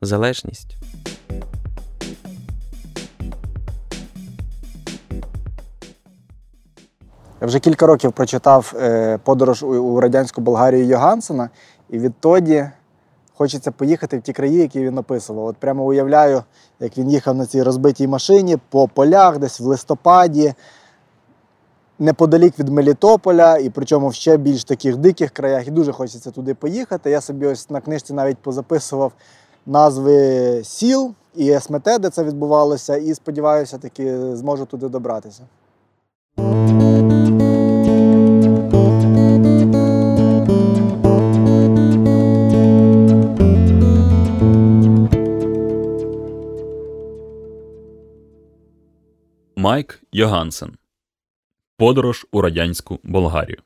залежність. Я вже кілька років прочитав е, подорож у, радянську Болгарію Йогансена, і відтоді хочеться поїхати в ті краї, які він описував. От прямо уявляю, як він їхав на цій розбитій машині по полях, десь в листопаді, неподалік від Мелітополя, і причому в ще більш таких диких краях. І дуже хочеться туди поїхати. Я собі ось на книжці навіть позаписував назви сіл і СМТ, де це відбувалося, і сподіваюся, таки зможу туди добратися. Майк Йогансен. Подорож у радянську Болгарію.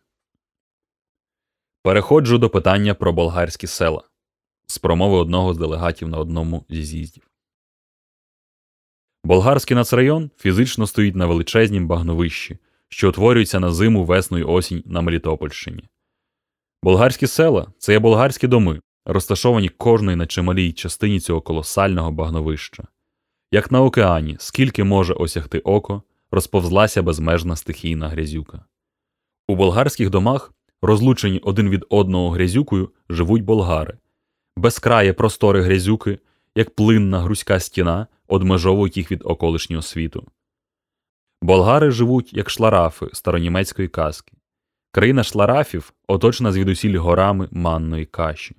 Переходжу до питання про болгарські села з промови одного з делегатів на одному зі з'їздів. Болгарський нацрайон фізично стоїть на величезнім багновищі, що утворюється на зиму, весну й осінь на Мелітопольщині. Болгарські села це є болгарські доми, розташовані кожної на чималій частині цього колосального багновища. Як на океані, скільки може осягти око, розповзлася безмежна стихійна грязюка. У болгарських домах, розлучені один від одного грязюкою, живуть болгари. Безкрає простори грязюки, як плинна грузька стіна, одмежовують їх від околишнього світу. Болгари живуть як шларафи старонімецької казки. Країна шларафів оточена звідусіль горами манної каші.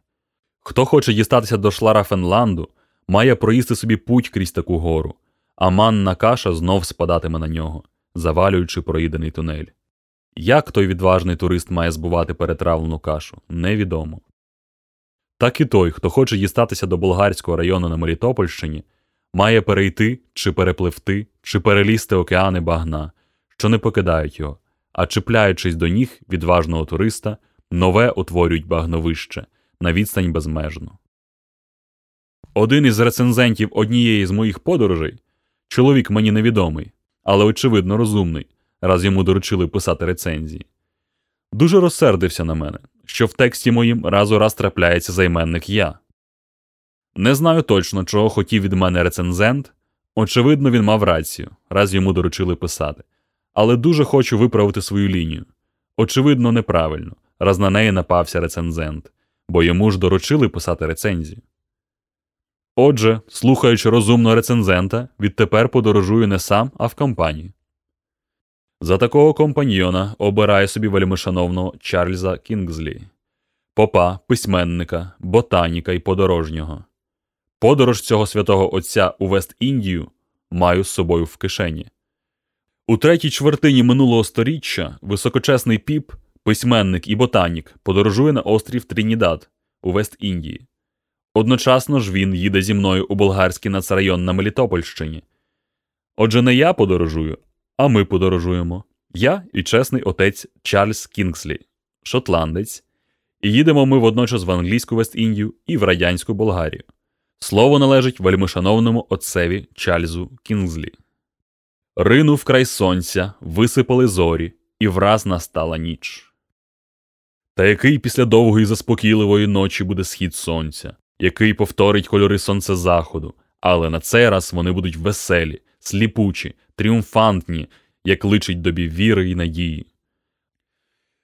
Хто хоче дістатися до Шларафенланду, має проїсти собі путь крізь таку гору, а манна каша знов спадатиме на нього, завалюючи проїдений тунель. Як той відважний турист має збувати перетравлену кашу, невідомо. Так і той, хто хоче дістатися до болгарського району на Мелітопольщині, має перейти чи перепливти, чи перелізти океани багна, що не покидають його, а чіпляючись до ніг відважного туриста, нове утворюють багновище на відстань безмежну. Один із рецензентів однієї з моїх подорожей чоловік мені невідомий, але очевидно розумний, раз йому доручили писати рецензії. Дуже розсердився на мене, що в тексті моїм раз у раз трапляється займенник я. Не знаю точно, чого хотів від мене рецензент. Очевидно, він мав рацію, раз йому доручили писати, але дуже хочу виправити свою лінію. Очевидно, неправильно, раз на неї напався рецензент, бо йому ж доручили писати рецензію. Отже, слухаючи розумного рецензента, відтепер подорожую не сам, а в компанії. За такого компаньйона обирає собі вельмишановного Чарльза Кінгзлі, попа, письменника, ботаніка і подорожнього. Подорож цього святого отця у Вест-Індію маю з собою в кишені. У третій чвертині минулого сторіччя високочесний піп, письменник і ботанік подорожує на острів Трінідад у Вест-Індії. Одночасно ж він їде зі мною у болгарський нацрайон на Мелітопольщині. Отже, не я подорожую, а ми подорожуємо. Я і чесний отець Чарльз Кінгслі, шотландець, і їдемо ми водночас в англійську Вест-Індію і в радянську Болгарію. Слово належить вельмишановному отцеві Чарльзу Кінгзлі. Ринув край сонця, висипали зорі, і враз настала ніч. Та який після довгої заспокійливої ночі буде схід сонця, який повторить кольори сонцезаходу, але на цей раз вони будуть веселі, сліпучі, тріумфантні, як личить добі віри і надії.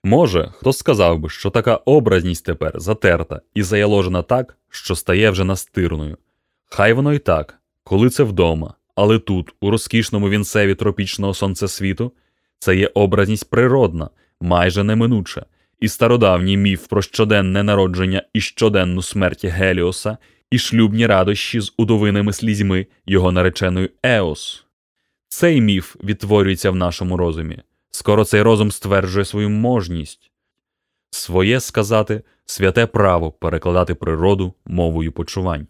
Може, хто сказав би, що така образність тепер затерта і заяложена так, що стає вже настирною. Хай воно й так, коли це вдома, але тут, у розкішному вінцеві тропічного сонцесвіту, це є образність природна, майже неминуча, і стародавній міф про щоденне народження і щоденну смерть Геліоса, і шлюбні радощі з удовиними слізьми його нареченою Еос. Цей міф відтворюється в нашому розумі. Скоро цей розум стверджує свою можність, своє сказати святе право перекладати природу мовою почувань.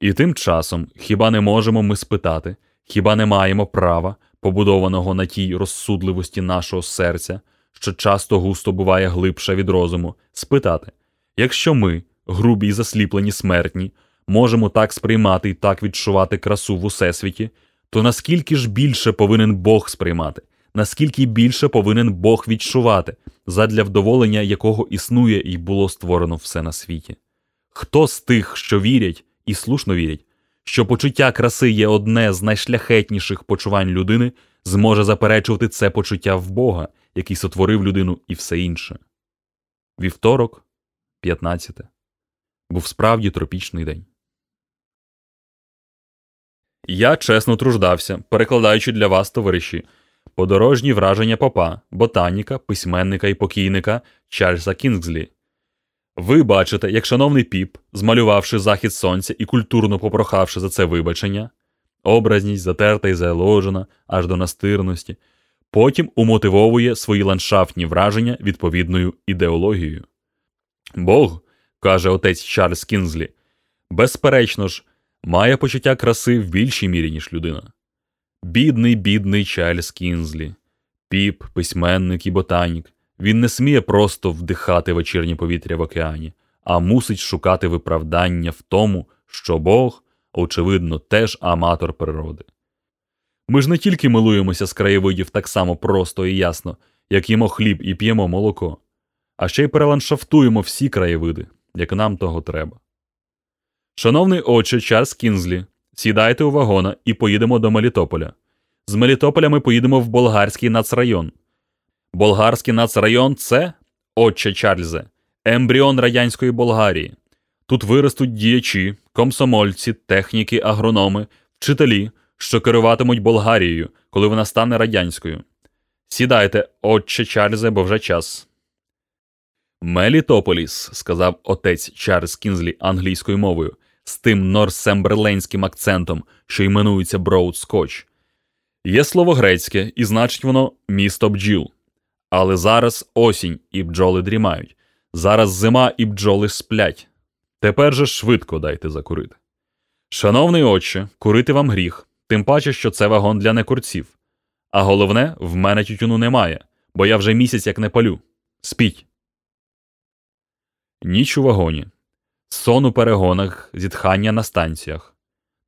І тим часом хіба не можемо ми спитати, хіба не маємо права, побудованого на тій розсудливості нашого серця, що часто густо буває глибше від розуму, спитати, якщо ми, грубі й засліплені смертні, можемо так сприймати і так відчувати красу в усесвіті, то наскільки ж більше повинен Бог сприймати, наскільки більше повинен Бог відчувати, задля вдоволення якого існує і було створено все на світі? Хто з тих, що вірять і слушно вірять, що почуття краси є одне з найшляхетніших почувань людини, зможе заперечувати це почуття в Бога, який сотворив людину і все інше? Вівторок, 15. Був справді тропічний день. Я чесно труждався, перекладаючи для вас, товариші, подорожні враження попа, ботаніка, письменника і покійника Чарльза Кінгзлі. Ви бачите, як шановний піп, змалювавши захід сонця і культурно попрохавши за це вибачення, образність затерта і заложена аж до настирності, потім умотивовує свої ландшафтні враження відповідною ідеологією. Бог, каже отець Чарльз Кінзлі, безперечно ж, має почуття краси в більшій мірі, ніж людина. Бідний, бідний Чарльз Кінзлі, піп, письменник і ботанік. Він не сміє просто вдихати вечірнє повітря в океані, а мусить шукати виправдання в тому, що Бог, очевидно, теж аматор природи. Ми ж не тільки милуємося з краєвидів так само просто і ясно, як їмо хліб і п'ємо молоко, а ще й переландшафтуємо всі краєвиди, як нам того треба. Шановний отче Чарльз Кінзлі, сідайте у вагона і поїдемо до Мелітополя. З Мелітополя ми поїдемо в болгарський нацрайон. Болгарський нацрайон це, отче Чарльзе, ембріон радянської Болгарії. Тут виростуть діячі, комсомольці, техніки, агрономи, вчителі, що керуватимуть Болгарією, коли вона стане радянською. Сідайте, отче Чарльзе, бо вже час. Мелітополіс, сказав отець Чарльз Кінзлі англійською мовою, з тим норсемберленським акцентом, що іменується Броуд Скотч. Є слово грецьке, і значить воно місто бджіл. Але зараз осінь і бджоли дрімають. Зараз зима і бджоли сплять. Тепер же швидко дайте закурити. Шановний отче, курити вам гріх, тим паче, що це вагон для некурців. А головне, в мене тютюну немає, бо я вже місяць як не палю. Спіть. Ніч у вагоні. Сон у перегонах, зітхання на станціях,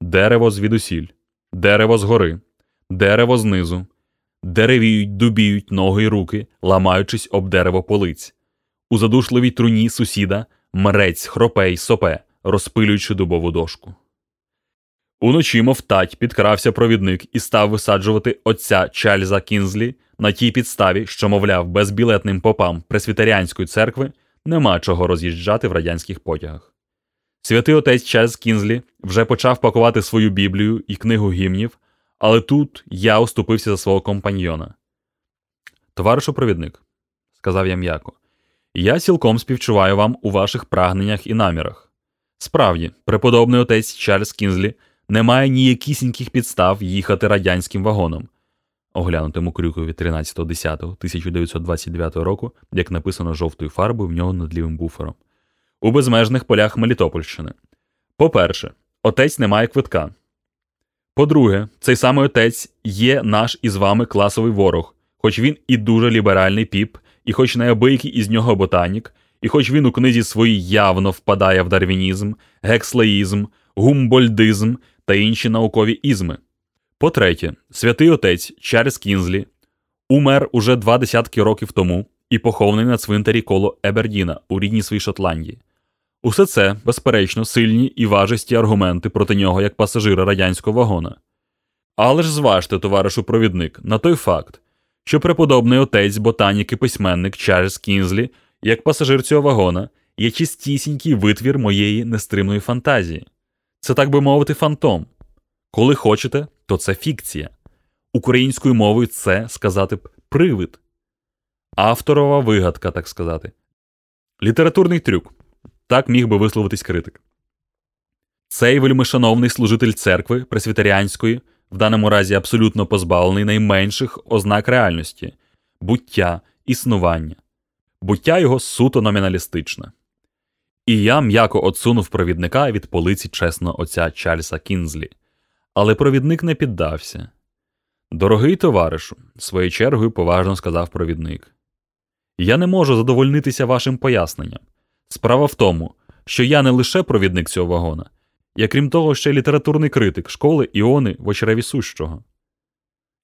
дерево звідусіль, дерево згори, дерево знизу, деревіють, дубіють ноги й руки, ламаючись об дерево полиць. У задушливій труні сусіда мрець, хропе й сопе, розпилюючи дубову дошку. Уночі, мов тать, підкрався провідник і став висаджувати отця Чарльза Кінзлі на тій підставі, що, мовляв, безбілетним попам пресвітеріанської церкви нема чого роз'їжджати в радянських потягах. Святий отець Чарльз Кінзлі вже почав пакувати свою Біблію і книгу гімнів, але тут я уступився за свого компаньйона. Товаришу провідник, сказав я м'яко, я цілком співчуваю вам у ваших прагненнях і намірах. Справді, преподобний отець Чарльз Кінзлі не має ніякісіньких підстав їхати радянським вагоном, оглянутому крюкові 13.10.1929 року, як написано жовтою фарбою в нього над лівим буфером, у безмежних полях Мелітопольщини. По-перше, отець не має квитка. По-друге, цей самий отець є наш із вами класовий ворог, хоч він і дуже ліберальний піп, і хоч неабиякий із нього ботанік, і хоч він у книзі своїй явно впадає в дарвінізм, гекслеїзм, гумбольдизм та інші наукові ізми. По-третє, святий отець Чарльз Кінзлі умер уже два десятки років тому і похований на цвинтарі коло Ебердіна у рідній своїй Шотландії. Усе це, безперечно, сильні і важисті аргументи проти нього як пасажира радянського вагона. Але ж зважте, товаришу провідник, на той факт, що преподобний отець ботанік і письменник Чарльз Кінзлі, як пасажир цього вагона, є чистісінький витвір моєї нестримної фантазії. Це, так би мовити, фантом. Коли хочете, то це фікція. Українською мовою це сказати б привид. Авторова вигадка, так сказати. Літературний трюк. Так міг би висловитись критик. Цей вельмишановний служитель церкви пресвітеріанської, в даному разі абсолютно позбавлений найменших ознак реальності, буття, існування, буття його суто номіналістичне. І я м'яко отсунув провідника від полиці чесного отця Чарльза Кінзлі. Але провідник не піддався. Дорогий товаришу, своєю чергою поважно сказав провідник. Я не можу задовольнитися вашим поясненням. Справа в тому, що я не лише провідник цього вагона, я крім того, ще літературний критик школи Іони в очреві сущого.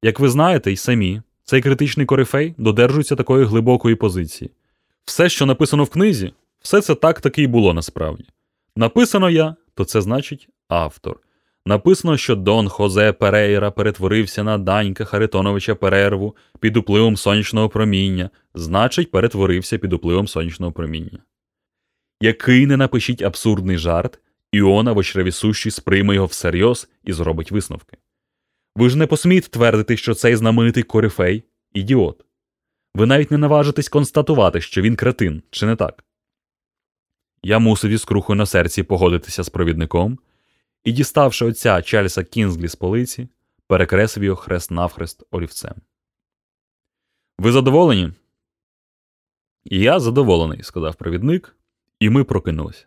Як ви знаєте й самі, цей критичний корифей додержується такої глибокої позиції. Все, що написано в книзі, все це так таки й було насправді. Написано я, то це значить автор. Написано, що Дон Хозе Перейра перетворився на Данька Харитоновича Перерву під впливом сонячного проміння, значить, перетворився під впливом сонячного проміння. Який не напишіть абсурдний жарт, Іона, вочреві сущі, сприйме його всерйоз і зробить висновки. Ви ж не посмієте твердити, що цей знаменитий корифей ідіот. Ви навіть не наважитесь констатувати, що він кретин, чи не так? Я мусив із крухою на серці погодитися з провідником і, діставши отця Чарльза Кінзлі з полиці, перекреслив його хрест навхрест олівцем. Ви задоволені? Я задоволений, сказав провідник, і ми прокинулися.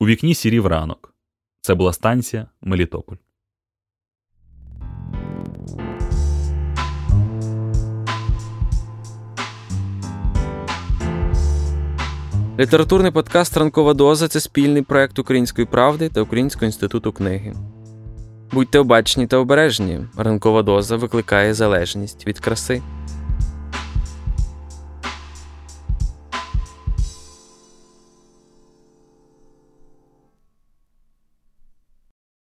У вікні сірів ранок. Це була станція Мелітополь. Літературний подкаст Ранкова доза це спільний проект Української правди та Українського інституту книги. Будьте обачні та обережні. Ранкова доза викликає залежність від краси.